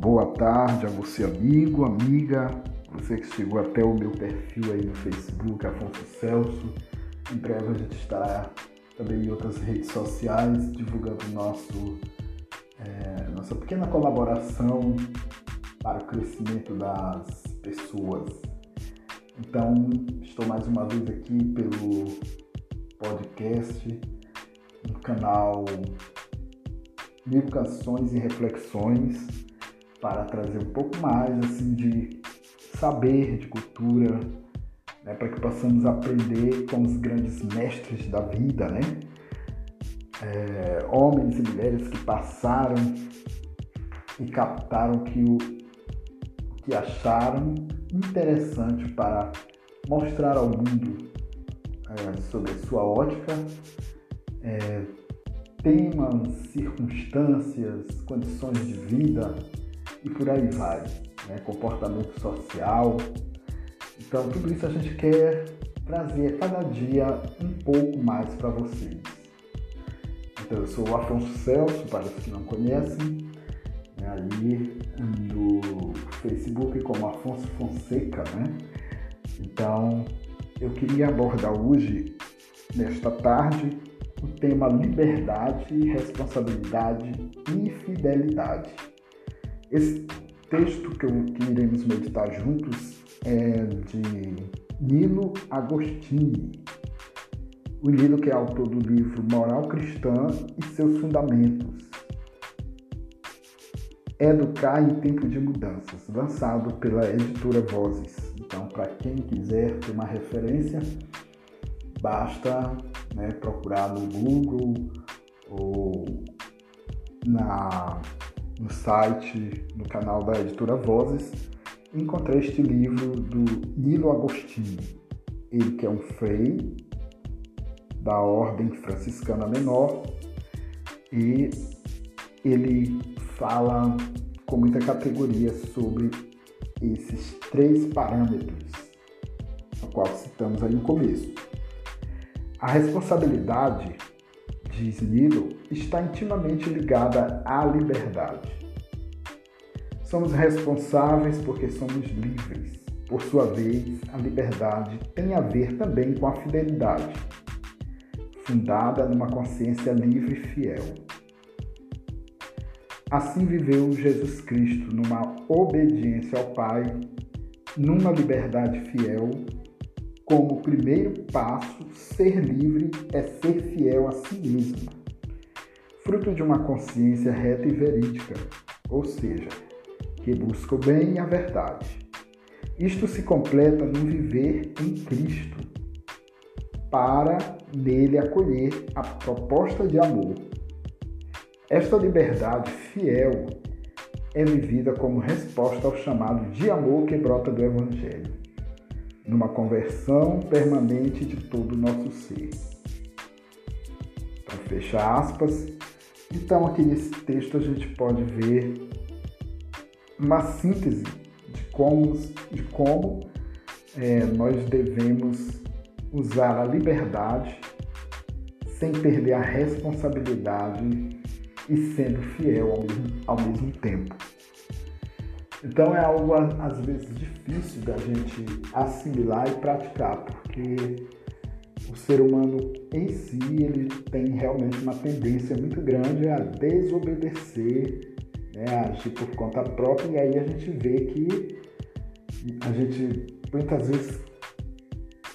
Boa tarde a você, amigo, amiga, você que chegou até o meu perfil aí no Facebook, Afonso Celso. Em breve a gente estará também em outras redes sociais divulgando nosso, é, nossa pequena colaboração para o crescimento das pessoas. Então, estou mais uma vez aqui pelo podcast, no canal Educações e Reflexões para trazer um pouco mais assim de saber de cultura, né, para que possamos aprender com os grandes mestres da vida, né? É, homens e mulheres que passaram e captaram que o que acharam interessante para mostrar ao mundo é, sobre a sua ótica, é, temas, circunstâncias, condições de vida e por aí vai. Né? Comportamento social. Então, tudo isso a gente quer trazer cada dia um pouco mais para vocês. Então, eu sou o Afonso Celso, para os que não conhecem, né? aí no Facebook como Afonso Fonseca, né? Então, eu queria abordar hoje, nesta tarde, o tema liberdade, responsabilidade e fidelidade. Esse texto que, eu, que iremos meditar juntos é de Nilo Agostini. O Nilo que é autor do livro Moral Cristã e seus Fundamentos. Educar em Tempo de Mudanças, lançado pela editora Vozes. Então, para quem quiser ter uma referência, basta né, procurar no Google ou na no site, no canal da editora Vozes, encontrei este livro do Nilo Agostini. Ele que é um frei da Ordem Franciscana Menor e ele fala com muita categoria sobre esses três parâmetros, a qual citamos aí no começo. A responsabilidade diz Nilo, está intimamente ligada à liberdade. Somos responsáveis porque somos livres. Por sua vez, a liberdade tem a ver também com a fidelidade, fundada numa consciência livre e fiel. Assim viveu Jesus Cristo numa obediência ao Pai, numa liberdade fiel como primeiro passo, ser livre é ser fiel a si mesmo, fruto de uma consciência reta e verídica, ou seja, que busca o bem e a verdade. Isto se completa no viver em Cristo, para nele acolher a proposta de amor. Esta liberdade fiel é vivida como resposta ao chamado de amor que brota do Evangelho numa conversão permanente de todo o nosso ser. Então, fecha aspas. Então, aqui nesse texto a gente pode ver uma síntese de como, de como é, nós devemos usar a liberdade sem perder a responsabilidade e sendo fiel ao mesmo, ao mesmo tempo. Então é algo às vezes difícil da gente assimilar e praticar, porque o ser humano em si ele tem realmente uma tendência muito grande a desobedecer, né, a agir por conta própria, e aí a gente vê que a gente muitas vezes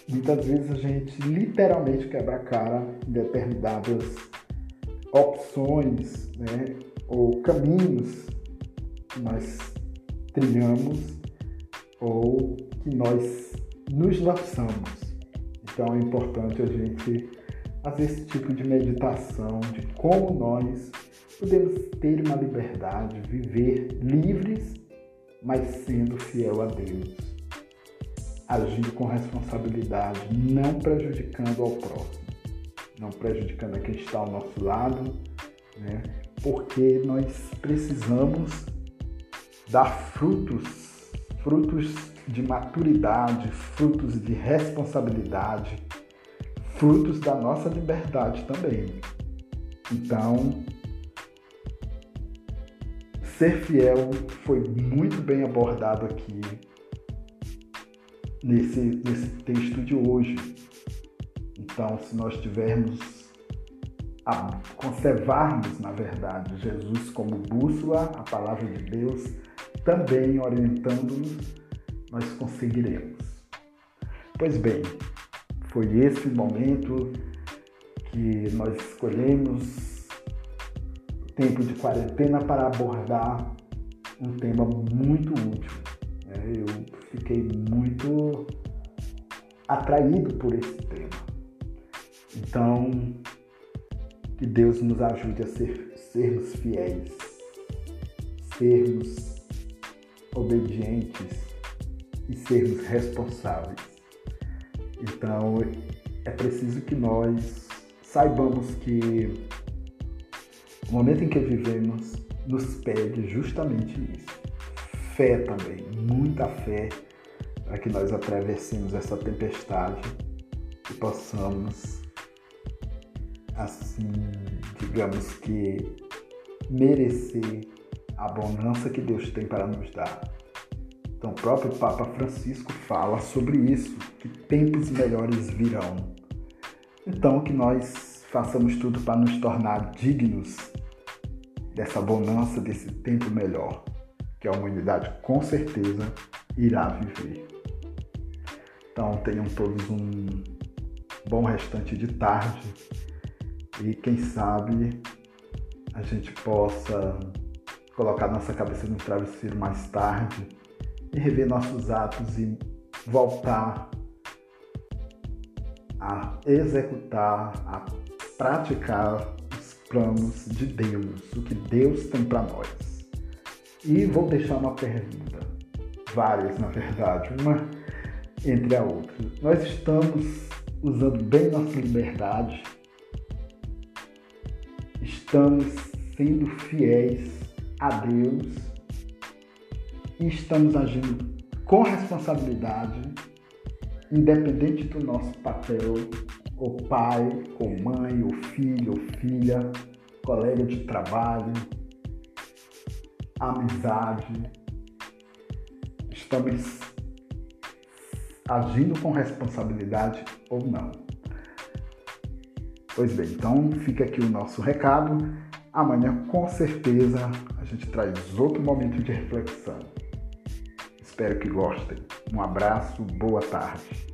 muitas vezes a gente literalmente quebra a cara em determinadas opções né, ou caminhos nós trilhamos ou que nós nos lançamos. Então é importante a gente fazer esse tipo de meditação de como nós podemos ter uma liberdade, viver livres, mas sendo fiel a Deus, agindo com responsabilidade, não prejudicando ao próximo, não prejudicando a quem está ao nosso lado, né? porque nós precisamos dar frutos, frutos de maturidade, frutos de responsabilidade, frutos da nossa liberdade também. Então, ser fiel foi muito bem abordado aqui nesse, nesse texto de hoje. Então, se nós tivermos a conservarmos, na verdade, Jesus como bússola, a palavra de Deus, também orientando-nos, nós conseguiremos. Pois bem, foi esse momento que nós escolhemos o tempo de quarentena para abordar um tema muito útil. Né? Eu fiquei muito atraído por esse tema. Então, que Deus nos ajude a ser, sermos fiéis, sermos obedientes e sermos responsáveis. Então, é preciso que nós saibamos que o momento em que vivemos nos pede justamente isso. Fé também, muita fé, para que nós atravessemos essa tempestade e possamos assim, digamos que, merecer a bonança que Deus tem para nos dar. Então, o próprio Papa Francisco fala sobre isso, que tempos melhores virão. Então, que nós façamos tudo para nos tornar dignos dessa bonança, desse tempo melhor, que a humanidade com certeza irá viver. Então, tenham todos um bom restante de tarde e quem sabe a gente possa colocar nossa cabeça no travesseiro mais tarde e rever nossos atos e voltar a executar, a praticar os planos de Deus, o que Deus tem para nós. E vou deixar uma pergunta, várias na verdade, uma entre a outra. Nós estamos usando bem nossa liberdade estamos sendo fiéis a Deus e estamos agindo com responsabilidade, independente do nosso papel, ou pai, ou mãe, ou filho, ou filha, colega de trabalho, amizade. Estamos agindo com responsabilidade ou não. Pois bem, então fica aqui o nosso recado. Amanhã, com certeza, a gente traz outro momento de reflexão. Espero que gostem. Um abraço, boa tarde.